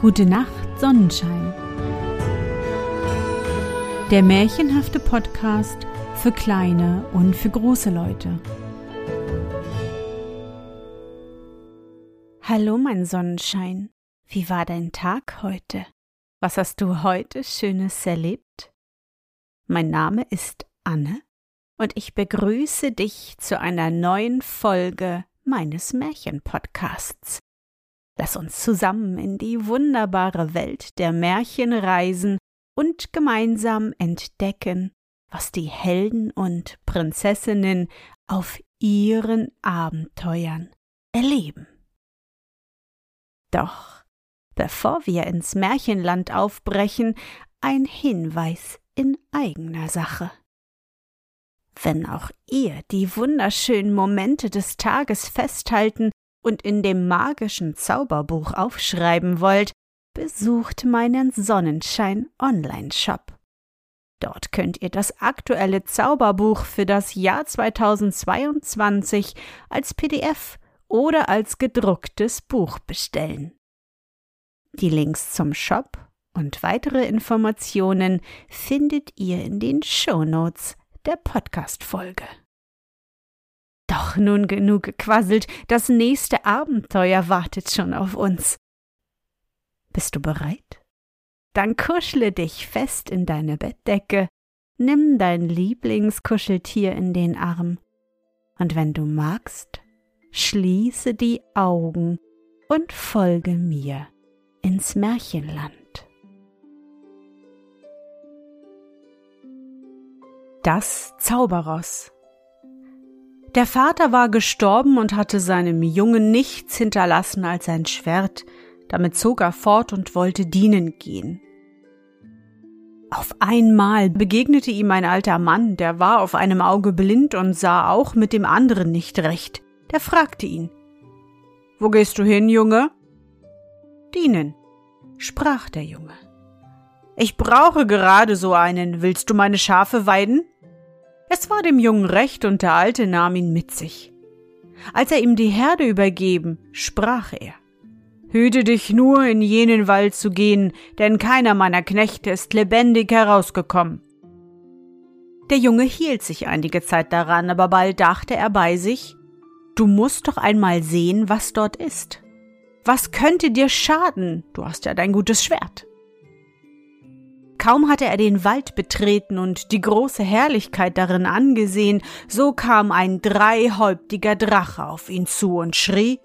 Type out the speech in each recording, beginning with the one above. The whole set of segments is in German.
Gute Nacht, Sonnenschein. Der märchenhafte Podcast für kleine und für große Leute. Hallo, mein Sonnenschein. Wie war dein Tag heute? Was hast du heute Schönes erlebt? Mein Name ist Anne und ich begrüße dich zu einer neuen Folge meines Märchenpodcasts. Lass uns zusammen in die wunderbare Welt der Märchen reisen und gemeinsam entdecken, was die Helden und Prinzessinnen auf ihren Abenteuern erleben. Doch bevor wir ins Märchenland aufbrechen, ein Hinweis in eigener Sache. Wenn auch ihr die wunderschönen Momente des Tages festhalten und in dem magischen Zauberbuch aufschreiben wollt, besucht meinen Sonnenschein Online-Shop. Dort könnt ihr das aktuelle Zauberbuch für das Jahr 2022 als PDF oder als gedrucktes Buch bestellen. Die Links zum Shop und weitere Informationen findet ihr in den Shownotes der Podcast-Folge. Doch nun genug gequasselt, das nächste Abenteuer wartet schon auf uns. Bist du bereit? Dann kuschle dich fest in deine Bettdecke, nimm dein Lieblingskuscheltier in den Arm, und wenn du magst, schließe die Augen und folge mir ins Märchenland. Das Zauberross der Vater war gestorben und hatte seinem Jungen nichts hinterlassen als ein Schwert, damit zog er fort und wollte dienen gehen. Auf einmal begegnete ihm ein alter Mann, der war auf einem Auge blind und sah auch mit dem anderen nicht recht. Der fragte ihn Wo gehst du hin, Junge? Dienen, sprach der Junge. Ich brauche gerade so einen. Willst du meine Schafe weiden? Es war dem Jungen recht, und der Alte nahm ihn mit sich. Als er ihm die Herde übergeben, sprach er Hüte dich nur, in jenen Wald zu gehen, denn keiner meiner Knechte ist lebendig herausgekommen. Der Junge hielt sich einige Zeit daran, aber bald dachte er bei sich Du musst doch einmal sehen, was dort ist. Was könnte dir schaden? Du hast ja dein gutes Schwert. Kaum hatte er den Wald betreten und die große Herrlichkeit darin angesehen, so kam ein dreihäuptiger Drache auf ihn zu und schrie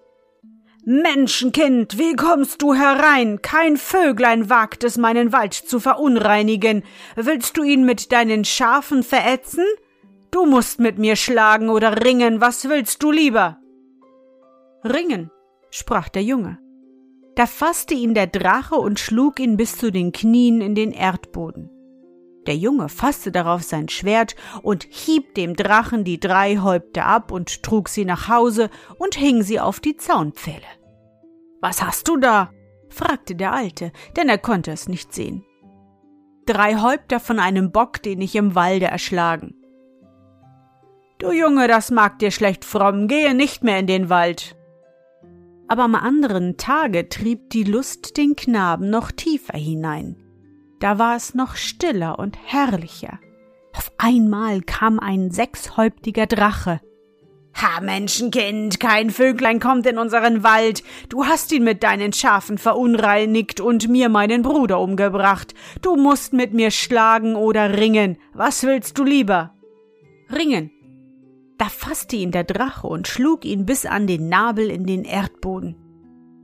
Menschenkind, wie kommst du herein? Kein Vöglein wagt es, meinen Wald zu verunreinigen. Willst du ihn mit deinen Schafen verätzen? Du musst mit mir schlagen oder ringen, was willst du lieber? Ringen, sprach der Junge. Da fasste ihn der Drache und schlug ihn bis zu den Knien in den Erdboden. Der Junge fasste darauf sein Schwert und hieb dem Drachen die drei Häupter ab und trug sie nach Hause und hing sie auf die Zaunpfähle. Was hast du da? fragte der Alte, denn er konnte es nicht sehen. Drei Häupter von einem Bock, den ich im Walde erschlagen. Du Junge, das mag dir schlecht fromm, gehe nicht mehr in den Wald aber am anderen Tage trieb die Lust den Knaben noch tiefer hinein. Da war es noch stiller und herrlicher. Auf einmal kam ein sechshäuptiger Drache. Ha, Menschenkind, kein Vöglein kommt in unseren Wald. Du hast ihn mit deinen Schafen verunreinigt und mir meinen Bruder umgebracht. Du musst mit mir schlagen oder ringen. Was willst du lieber? Ringen, da fasste ihn der Drache und schlug ihn bis an den Nabel in den Erdboden.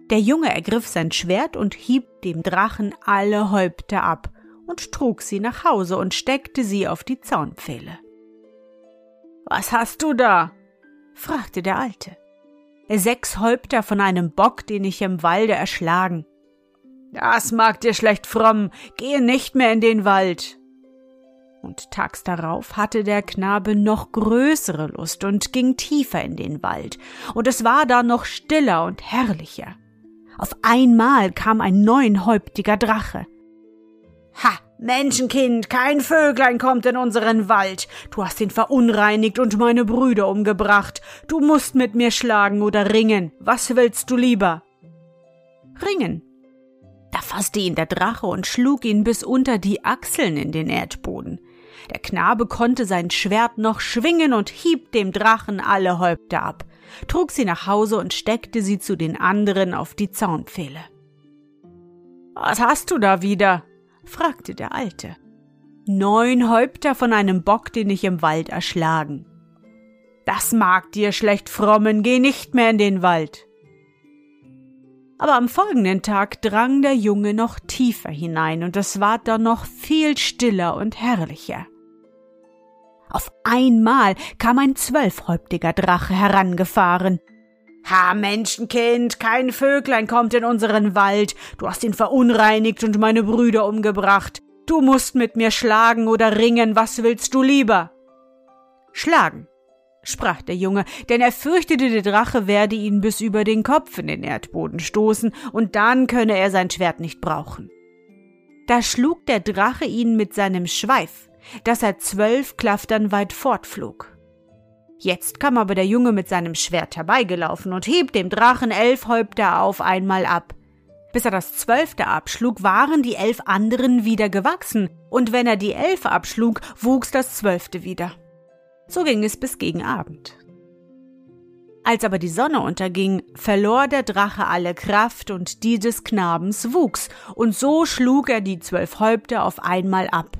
Der Junge ergriff sein Schwert und hieb dem Drachen alle Häupter ab und trug sie nach Hause und steckte sie auf die Zaunpfähle. Was hast du da? fragte der Alte. Sechs Häupter von einem Bock, den ich im Walde erschlagen. Das mag dir schlecht fromm, gehe nicht mehr in den Wald, und tags darauf hatte der Knabe noch größere Lust und ging tiefer in den Wald, und es war da noch stiller und herrlicher. Auf einmal kam ein neunhäuptiger Drache. Ha, Menschenkind, kein Vöglein kommt in unseren Wald. Du hast ihn verunreinigt und meine Brüder umgebracht. Du musst mit mir schlagen oder ringen. Was willst du lieber? Ringen, Da fasste ihn der Drache und schlug ihn bis unter die Achseln in den Erdboden. Der Knabe konnte sein Schwert noch schwingen und hieb dem Drachen alle Häupter ab, trug sie nach Hause und steckte sie zu den anderen auf die Zaunpfähle. Was hast du da wieder? fragte der Alte. Neun Häupter von einem Bock, den ich im Wald erschlagen. Das mag dir schlecht frommen, geh nicht mehr in den Wald. Aber am folgenden Tag drang der Junge noch tiefer hinein, und es ward dann noch viel stiller und herrlicher. Auf einmal kam ein zwölfhäuptiger Drache herangefahren. Ha, Menschenkind, kein Vöglein kommt in unseren Wald, du hast ihn verunreinigt und meine Brüder umgebracht. Du musst mit mir schlagen oder ringen, was willst du lieber? Schlagen, sprach der Junge, denn er fürchtete, der Drache werde ihn bis über den Kopf in den Erdboden stoßen, und dann könne er sein Schwert nicht brauchen. Da schlug der Drache ihn mit seinem Schweif, dass er zwölf Klaftern weit fortflog. Jetzt kam aber der Junge mit seinem Schwert herbeigelaufen und hieb dem Drachen elf Häupter auf einmal ab. Bis er das zwölfte abschlug, waren die elf anderen wieder gewachsen, und wenn er die elf abschlug, wuchs das zwölfte wieder. So ging es bis gegen Abend. Als aber die Sonne unterging, verlor der Drache alle Kraft und die des Knabens wuchs, und so schlug er die zwölf Häupter auf einmal ab.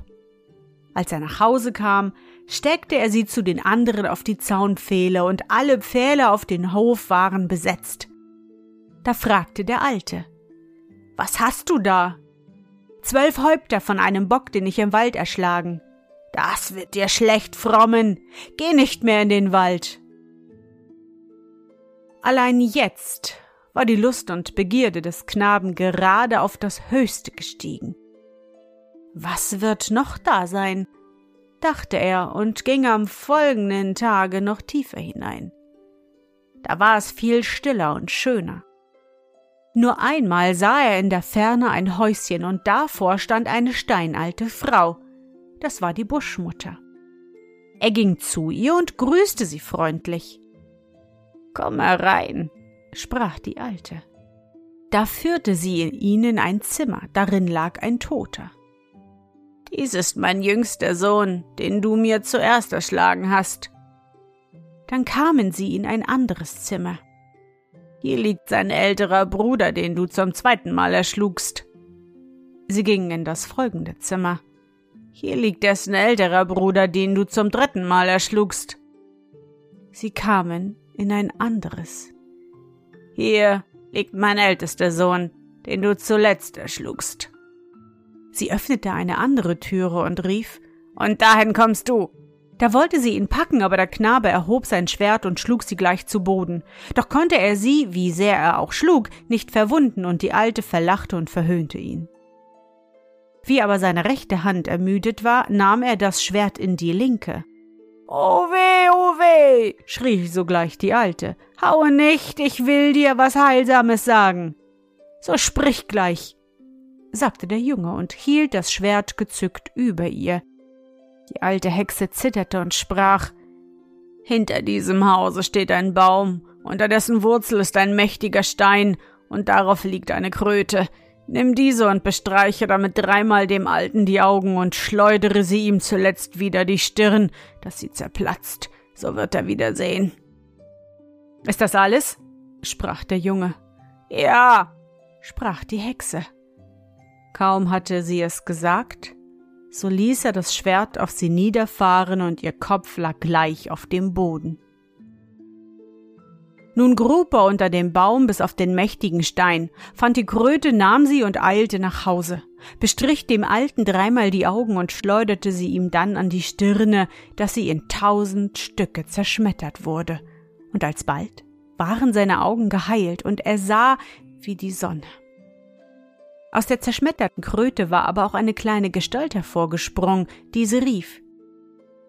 Als er nach Hause kam, steckte er sie zu den anderen auf die Zaunpfähle, und alle Pfähle auf den Hof waren besetzt. Da fragte der Alte Was hast du da? Zwölf Häupter von einem Bock, den ich im Wald erschlagen. Das wird dir schlecht frommen. Geh nicht mehr in den Wald. Allein jetzt war die Lust und Begierde des Knaben gerade auf das Höchste gestiegen. Was wird noch da sein? dachte er und ging am folgenden Tage noch tiefer hinein. Da war es viel stiller und schöner. Nur einmal sah er in der Ferne ein Häuschen und davor stand eine steinalte Frau, das war die Buschmutter. Er ging zu ihr und grüßte sie freundlich. Komm herein, sprach die Alte. Da führte sie ihn in ein Zimmer, darin lag ein Toter. Dies ist mein jüngster Sohn, den du mir zuerst erschlagen hast. Dann kamen sie in ein anderes Zimmer. Hier liegt sein älterer Bruder, den du zum zweiten Mal erschlugst. Sie gingen in das folgende Zimmer. Hier liegt dessen älterer Bruder, den du zum dritten Mal erschlugst. Sie kamen in ein anderes. Hier liegt mein ältester Sohn, den du zuletzt erschlugst. Sie öffnete eine andere Türe und rief Und dahin kommst du. Da wollte sie ihn packen, aber der Knabe erhob sein Schwert und schlug sie gleich zu Boden. Doch konnte er sie, wie sehr er auch schlug, nicht verwunden, und die Alte verlachte und verhöhnte ihn. Wie aber seine rechte Hand ermüdet war, nahm er das Schwert in die linke. Oh weh, oh weh, schrie sogleich die Alte. Haue nicht, ich will dir was Heilsames sagen. So sprich gleich, sagte der Junge und hielt das Schwert gezückt über ihr. Die alte Hexe zitterte und sprach Hinter diesem Hause steht ein Baum, unter dessen Wurzel ist ein mächtiger Stein, und darauf liegt eine Kröte. Nimm diese und bestreiche damit dreimal dem Alten die Augen und schleudere sie ihm zuletzt wieder die Stirn, dass sie zerplatzt, so wird er wieder sehen. Ist das alles? sprach der Junge. Ja, sprach die Hexe. Kaum hatte sie es gesagt, so ließ er das Schwert auf sie niederfahren und ihr Kopf lag gleich auf dem Boden. Nun grub er unter dem Baum bis auf den mächtigen Stein, fand die Kröte, nahm sie und eilte nach Hause, bestrich dem Alten dreimal die Augen und schleuderte sie ihm dann an die Stirne, dass sie in tausend Stücke zerschmettert wurde. Und alsbald waren seine Augen geheilt und er sah wie die Sonne. Aus der zerschmetterten Kröte war aber auch eine kleine Gestalt hervorgesprungen, diese rief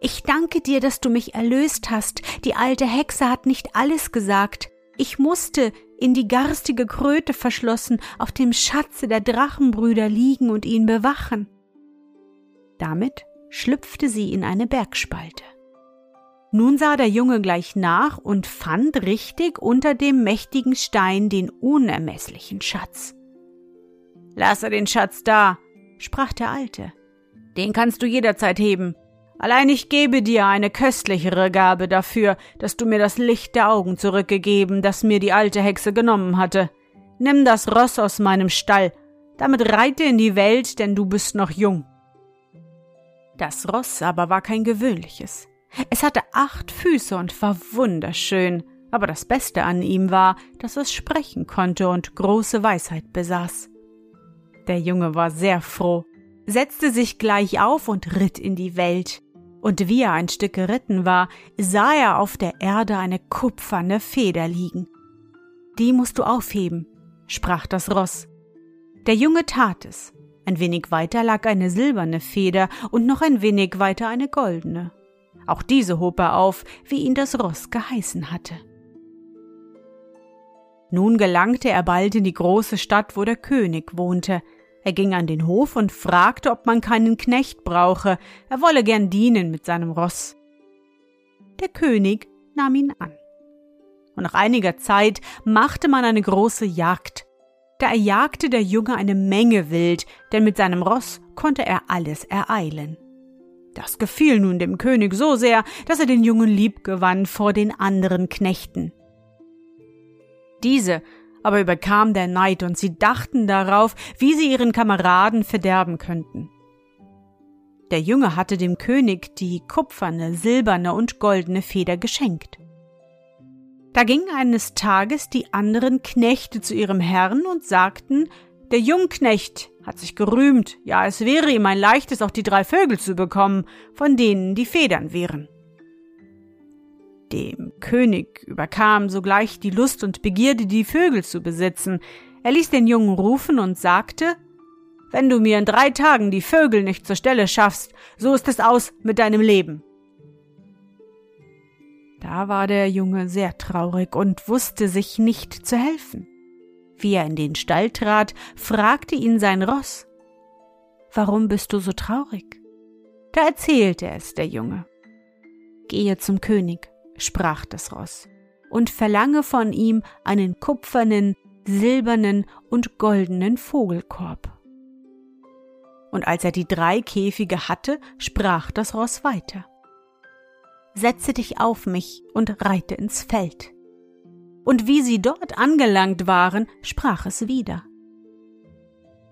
ich danke dir, dass du mich erlöst hast. Die alte Hexe hat nicht alles gesagt. Ich musste, in die garstige Kröte verschlossen, auf dem Schatze der Drachenbrüder liegen und ihn bewachen. Damit schlüpfte sie in eine Bergspalte. Nun sah der Junge gleich nach und fand richtig unter dem mächtigen Stein den unermesslichen Schatz. Lasse den Schatz da, sprach der Alte. Den kannst du jederzeit heben. Allein ich gebe dir eine köstlichere Gabe dafür, dass du mir das Licht der Augen zurückgegeben, das mir die alte Hexe genommen hatte. Nimm das Ross aus meinem Stall, damit reite in die Welt, denn du bist noch jung. Das Ross aber war kein gewöhnliches. Es hatte acht Füße und war wunderschön, aber das Beste an ihm war, dass es sprechen konnte und große Weisheit besaß. Der Junge war sehr froh, setzte sich gleich auf und ritt in die Welt und wie er ein Stück geritten war, sah er auf der Erde eine kupferne Feder liegen. Die musst du aufheben, sprach das Ross. Der Junge tat es. Ein wenig weiter lag eine silberne Feder und noch ein wenig weiter eine goldene. Auch diese hob er auf, wie ihn das Ross geheißen hatte. Nun gelangte er bald in die große Stadt, wo der König wohnte, er ging an den Hof und fragte, ob man keinen Knecht brauche, er wolle gern dienen mit seinem Ross. Der König nahm ihn an. Und nach einiger Zeit machte man eine große Jagd. Da erjagte der Junge eine Menge Wild, denn mit seinem Ross konnte er alles ereilen. Das gefiel nun dem König so sehr, dass er den Jungen liebgewann vor den anderen Knechten. Diese aber überkam der Neid und sie dachten darauf, wie sie ihren Kameraden verderben könnten. Der Junge hatte dem König die kupferne, silberne und goldene Feder geschenkt. Da gingen eines Tages die anderen Knechte zu ihrem Herrn und sagten, der Jungknecht hat sich gerühmt, ja, es wäre ihm ein leichtes, auch die drei Vögel zu bekommen, von denen die Federn wären. Dem König überkam sogleich die Lust und Begierde, die Vögel zu besitzen. Er ließ den Jungen rufen und sagte Wenn du mir in drei Tagen die Vögel nicht zur Stelle schaffst, so ist es aus mit deinem Leben. Da war der Junge sehr traurig und wusste sich nicht zu helfen. Wie er in den Stall trat, fragte ihn sein Ross Warum bist du so traurig? Da erzählte es der Junge. Gehe zum König, sprach das Ross, und verlange von ihm einen kupfernen, silbernen und goldenen Vogelkorb. Und als er die drei Käfige hatte, sprach das Ross weiter. Setze dich auf mich und reite ins Feld. Und wie sie dort angelangt waren, sprach es wieder.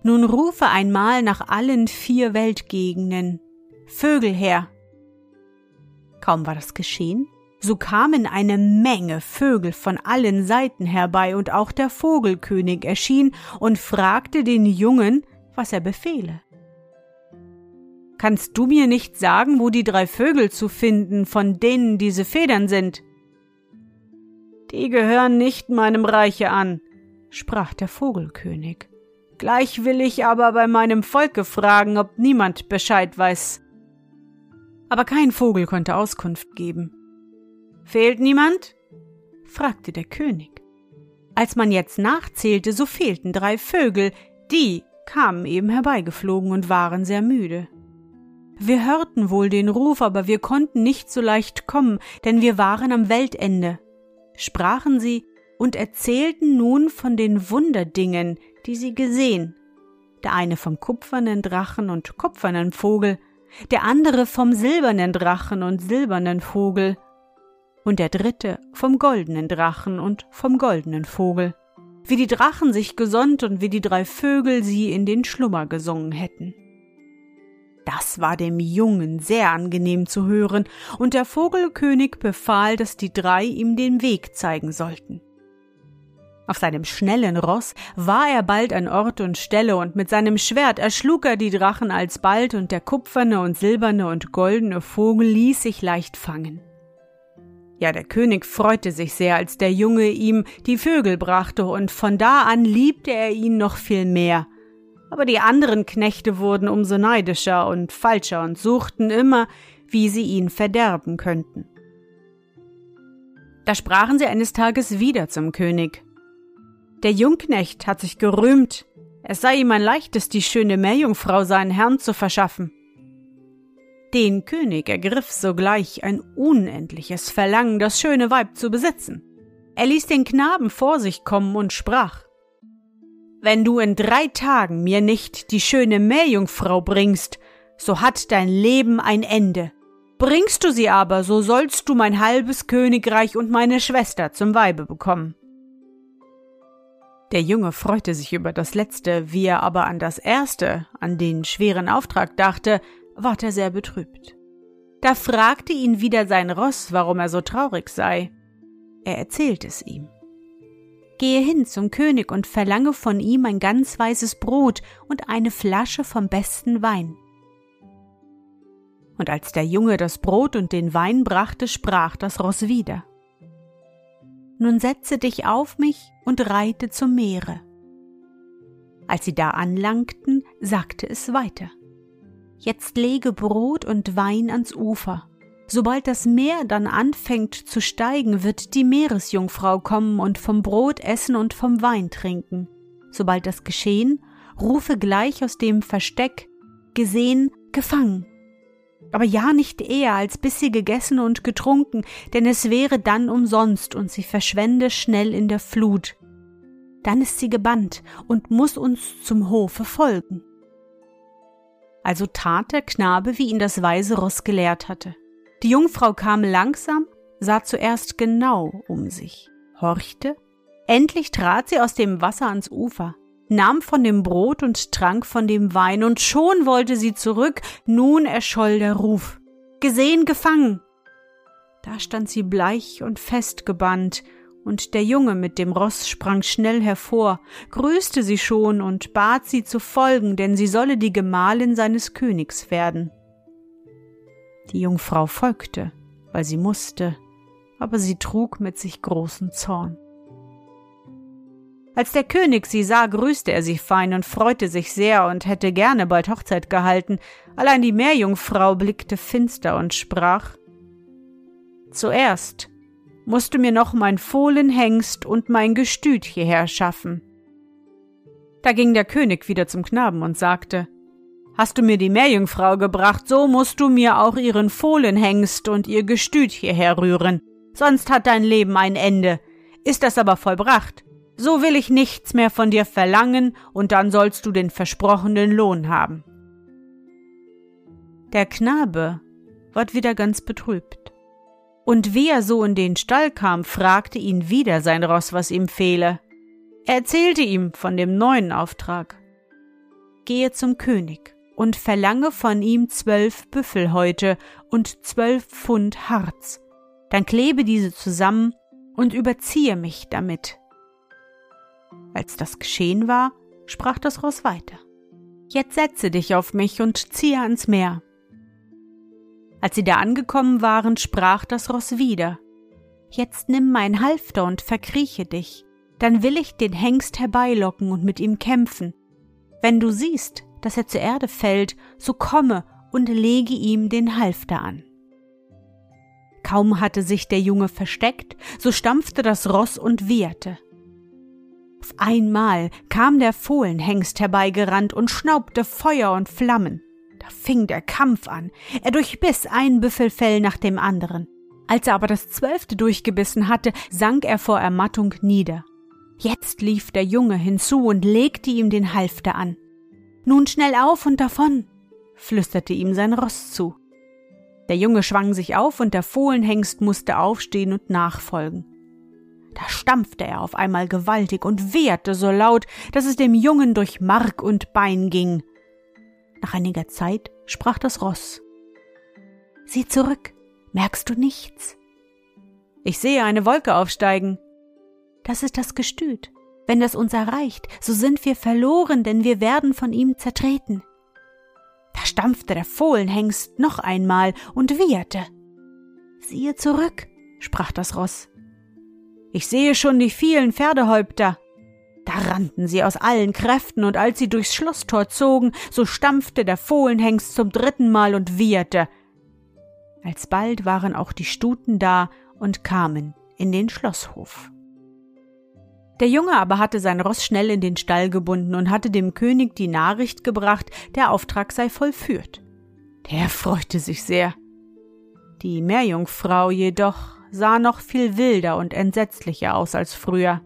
Nun rufe einmal nach allen vier Weltgegenden Vögel her. Kaum war das geschehen, so kamen eine Menge Vögel von allen Seiten herbei, und auch der Vogelkönig erschien und fragte den Jungen, was er befehle. Kannst du mir nicht sagen, wo die drei Vögel zu finden, von denen diese Federn sind? Die gehören nicht meinem Reiche an, sprach der Vogelkönig. Gleich will ich aber bei meinem Volke fragen, ob niemand Bescheid weiß. Aber kein Vogel konnte Auskunft geben. Fehlt niemand? fragte der König. Als man jetzt nachzählte, so fehlten drei Vögel, die kamen eben herbeigeflogen und waren sehr müde. Wir hörten wohl den Ruf, aber wir konnten nicht so leicht kommen, denn wir waren am Weltende, sprachen sie und erzählten nun von den Wunderdingen, die sie gesehen. Der eine vom kupfernen Drachen und kupfernen Vogel, der andere vom silbernen Drachen und silbernen Vogel, und der dritte vom goldenen Drachen und vom goldenen Vogel, wie die Drachen sich gesonnt und wie die drei Vögel sie in den Schlummer gesungen hätten. Das war dem Jungen sehr angenehm zu hören, und der Vogelkönig befahl, dass die drei ihm den Weg zeigen sollten. Auf seinem schnellen Ross war er bald an Ort und Stelle, und mit seinem Schwert erschlug er die Drachen alsbald, und der kupferne und silberne und goldene Vogel ließ sich leicht fangen. Ja, der König freute sich sehr, als der Junge ihm die Vögel brachte, und von da an liebte er ihn noch viel mehr. Aber die anderen Knechte wurden umso neidischer und falscher und suchten immer, wie sie ihn verderben könnten. Da sprachen sie eines Tages wieder zum König. Der Jungknecht hat sich gerühmt, es sei ihm ein leichtes, die schöne Meerjungfrau seinen Herrn zu verschaffen. Den König ergriff sogleich ein unendliches Verlangen, das schöne Weib zu besitzen. Er ließ den Knaben vor sich kommen und sprach Wenn du in drei Tagen mir nicht die schöne Meerjungfrau bringst, so hat dein Leben ein Ende. Bringst du sie aber, so sollst du mein halbes Königreich und meine Schwester zum Weibe bekommen. Der Junge freute sich über das letzte, wie er aber an das erste, an den schweren Auftrag dachte, ward er sehr betrübt. Da fragte ihn wieder sein Ross, warum er so traurig sei. Er erzählte es ihm. Gehe hin zum König und verlange von ihm ein ganz weißes Brot und eine Flasche vom besten Wein. Und als der Junge das Brot und den Wein brachte, sprach das Ross wieder. Nun setze dich auf mich und reite zum Meere. Als sie da anlangten, sagte es weiter. Jetzt lege Brot und Wein ans Ufer. Sobald das Meer dann anfängt zu steigen, wird die Meeresjungfrau kommen und vom Brot essen und vom Wein trinken. Sobald das geschehen, rufe gleich aus dem Versteck gesehen, gefangen aber ja nicht eher, als bis sie gegessen und getrunken, denn es wäre dann umsonst und sie verschwende schnell in der Flut. Dann ist sie gebannt und muss uns zum Hofe folgen. Also tat der Knabe, wie ihn das weise Ross gelehrt hatte. Die Jungfrau kam langsam, sah zuerst genau um sich, horchte, endlich trat sie aus dem Wasser ans Ufer, nahm von dem Brot und trank von dem Wein, und schon wollte sie zurück, nun erscholl der Ruf. Gesehen, gefangen! Da stand sie bleich und festgebannt, und der Junge mit dem Ross sprang schnell hervor, grüßte sie schon und bat sie zu folgen, denn sie solle die Gemahlin seines Königs werden. Die Jungfrau folgte, weil sie musste, aber sie trug mit sich großen Zorn. Als der König sie sah, grüßte er sie fein und freute sich sehr und hätte gerne bald Hochzeit gehalten, allein die Meerjungfrau blickte finster und sprach Zuerst musst du mir noch mein Fohlenhengst und mein Gestüt hierher schaffen. Da ging der König wieder zum Knaben und sagte Hast du mir die Meerjungfrau gebracht, so musst du mir auch ihren Fohlenhengst und ihr Gestüt hierher rühren, sonst hat dein Leben ein Ende. Ist das aber vollbracht, so will ich nichts mehr von dir verlangen, und dann sollst du den versprochenen Lohn haben. Der Knabe ward wieder ganz betrübt. Und wie er so in den Stall kam, fragte ihn wieder sein Ross, was ihm fehle. Er erzählte ihm von dem neuen Auftrag. Gehe zum König und verlange von ihm zwölf Büffelhäute und zwölf Pfund Harz. Dann klebe diese zusammen und überziehe mich damit. Als das geschehen war, sprach das Ross weiter. Jetzt setze dich auf mich und ziehe ans Meer. Als sie da angekommen waren, sprach das Ross wieder. Jetzt nimm mein Halfter und verkrieche dich, dann will ich den Hengst herbeilocken und mit ihm kämpfen. Wenn du siehst, dass er zur Erde fällt, so komme und lege ihm den Halfter an. Kaum hatte sich der Junge versteckt, so stampfte das Ross und wehrte. Auf einmal kam der Fohlenhengst herbeigerannt und schnaubte Feuer und Flammen. Fing der Kampf an. Er durchbiss ein Büffelfell nach dem anderen. Als er aber das zwölfte durchgebissen hatte, sank er vor Ermattung nieder. Jetzt lief der Junge hinzu und legte ihm den Halfter an. Nun schnell auf und davon, flüsterte ihm sein Ross zu. Der Junge schwang sich auf und der Fohlenhengst musste aufstehen und nachfolgen. Da stampfte er auf einmal gewaltig und wehrte so laut, dass es dem Jungen durch Mark und Bein ging. Nach einiger Zeit sprach das Ross. Sieh zurück, merkst du nichts? Ich sehe eine Wolke aufsteigen. Das ist das Gestüt. Wenn das uns erreicht, so sind wir verloren, denn wir werden von ihm zertreten. Da stampfte der Fohlenhengst noch einmal und wehrte. Siehe zurück, sprach das Ross. Ich sehe schon die vielen Pferdehäupter. Da rannten sie aus allen Kräften, und als sie durchs Schlosstor zogen, so stampfte der Fohlenhengst zum dritten Mal und wieherte. Alsbald waren auch die Stuten da und kamen in den Schlosshof. Der Junge aber hatte sein Ross schnell in den Stall gebunden und hatte dem König die Nachricht gebracht, der Auftrag sei vollführt. Der freute sich sehr. Die Meerjungfrau jedoch sah noch viel wilder und entsetzlicher aus als früher.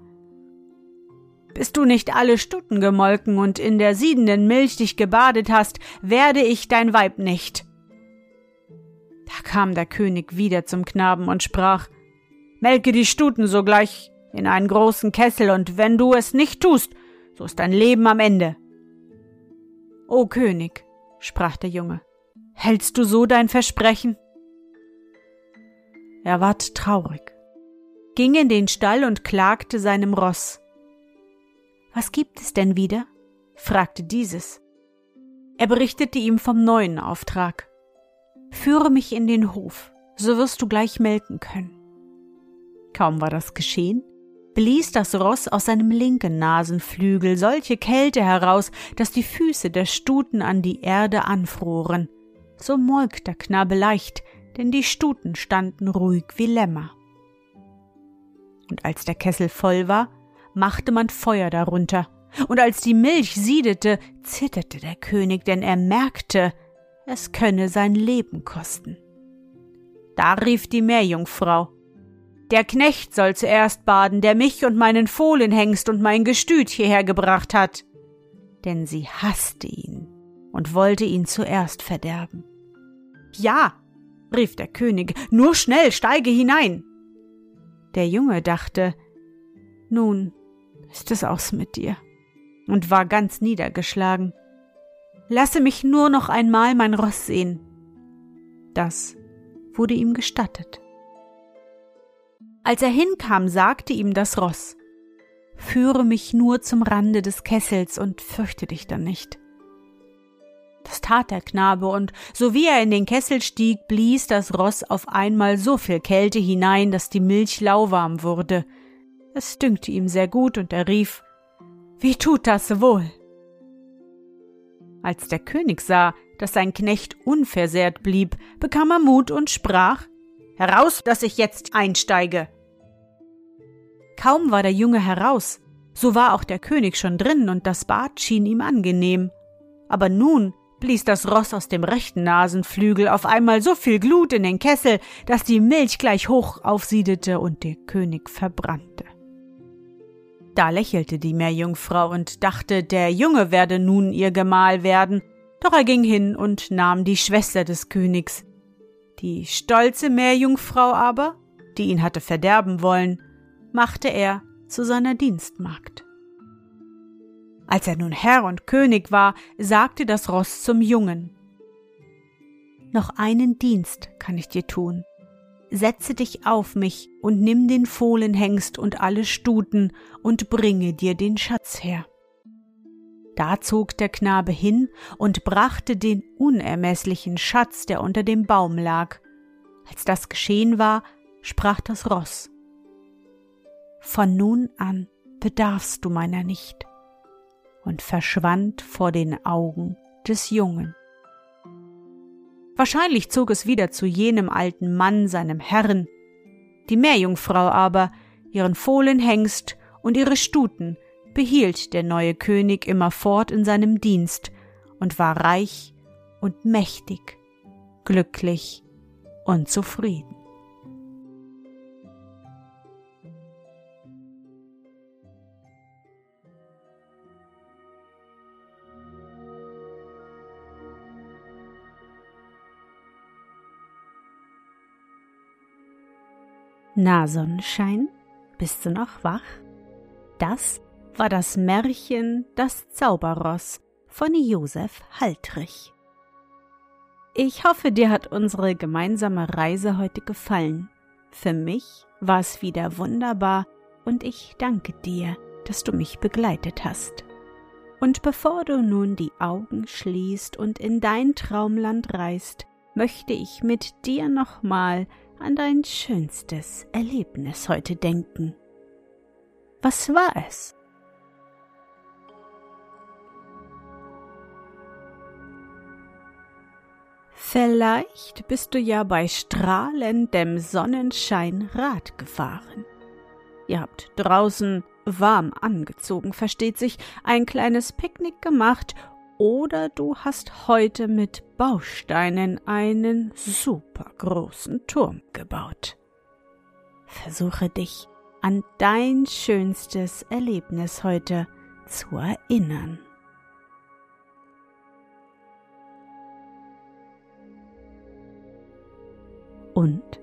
Bis du nicht alle Stuten gemolken und in der siedenden Milch dich gebadet hast, werde ich dein Weib nicht. Da kam der König wieder zum Knaben und sprach Melke die Stuten sogleich in einen großen Kessel, und wenn du es nicht tust, so ist dein Leben am Ende. O König, sprach der Junge, hältst du so dein Versprechen? Er ward traurig, ging in den Stall und klagte seinem Ross. Was gibt es denn wieder? fragte dieses. Er berichtete ihm vom neuen Auftrag. Führe mich in den Hof, so wirst du gleich melken können. Kaum war das geschehen, blies das Ross aus seinem linken Nasenflügel solche Kälte heraus, dass die Füße der Stuten an die Erde anfroren. So molk der Knabe leicht, denn die Stuten standen ruhig wie Lämmer. Und als der Kessel voll war, machte man Feuer darunter, und als die Milch siedete, zitterte der König, denn er merkte, es könne sein Leben kosten. Da rief die Meerjungfrau Der Knecht soll zuerst baden, der mich und meinen Fohlenhengst und mein Gestüt hierher gebracht hat. Denn sie hasste ihn und wollte ihn zuerst verderben. Ja, rief der König, nur schnell steige hinein. Der Junge dachte, nun ist es aus mit dir, und war ganz niedergeschlagen. Lasse mich nur noch einmal mein Ross sehen. Das wurde ihm gestattet. Als er hinkam, sagte ihm das Ross Führe mich nur zum Rande des Kessels und fürchte dich dann nicht. Das tat der Knabe, und so wie er in den Kessel stieg, blies das Ross auf einmal so viel Kälte hinein, dass die Milch lauwarm wurde. Es dünkte ihm sehr gut, und er rief Wie tut das wohl? Als der König sah, dass sein Knecht unversehrt blieb, bekam er Mut und sprach Heraus, dass ich jetzt einsteige. Kaum war der Junge heraus, so war auch der König schon drin, und das Bad schien ihm angenehm. Aber nun blies das Ross aus dem rechten Nasenflügel auf einmal so viel Glut in den Kessel, dass die Milch gleich hoch aufsiedete und der König verbrannte. Da lächelte die Meerjungfrau und dachte, der Junge werde nun ihr Gemahl werden, doch er ging hin und nahm die Schwester des Königs. Die stolze Meerjungfrau aber, die ihn hatte verderben wollen, machte er zu seiner Dienstmagd. Als er nun Herr und König war, sagte das Ross zum Jungen Noch einen Dienst kann ich dir tun setze dich auf mich und nimm den Fohlenhengst und alle Stuten und bringe dir den Schatz her. Da zog der Knabe hin und brachte den unermeßlichen Schatz, der unter dem Baum lag. Als das geschehen war, sprach das Ross. Von nun an bedarfst du meiner nicht, und verschwand vor den Augen des Jungen. Wahrscheinlich zog es wieder zu jenem alten Mann, seinem Herrn. Die Meerjungfrau aber, ihren Fohlenhengst und ihre Stuten behielt der neue König immerfort in seinem Dienst und war reich und mächtig, glücklich und zufrieden. Na, Sonnenschein, bist du noch wach? Das war das Märchen Das Zauberross von Josef Haltrich. Ich hoffe, dir hat unsere gemeinsame Reise heute gefallen. Für mich war es wieder wunderbar und ich danke dir, dass du mich begleitet hast. Und bevor du nun die Augen schließt und in dein Traumland reist, möchte ich mit dir nochmal an dein schönstes Erlebnis heute denken. Was war es? Vielleicht bist du ja bei strahlendem Sonnenschein Rad gefahren. Ihr habt draußen warm angezogen, versteht sich, ein kleines Picknick gemacht oder du hast heute mit Bausteinen einen supergroßen Turm gebaut. Versuche dich an dein schönstes Erlebnis heute zu erinnern. Und?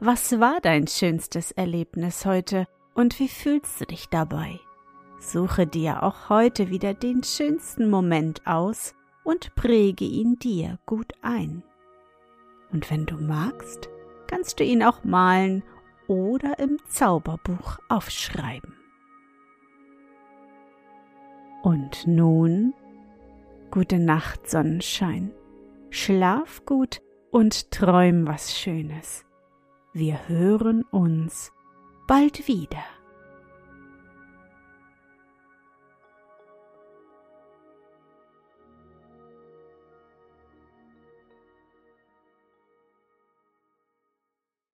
Was war dein schönstes Erlebnis heute und wie fühlst du dich dabei? Suche dir auch heute wieder den schönsten Moment aus und präge ihn dir gut ein. Und wenn du magst, kannst du ihn auch malen oder im Zauberbuch aufschreiben. Und nun gute Nacht, Sonnenschein. Schlaf gut und träum was Schönes. Wir hören uns bald wieder.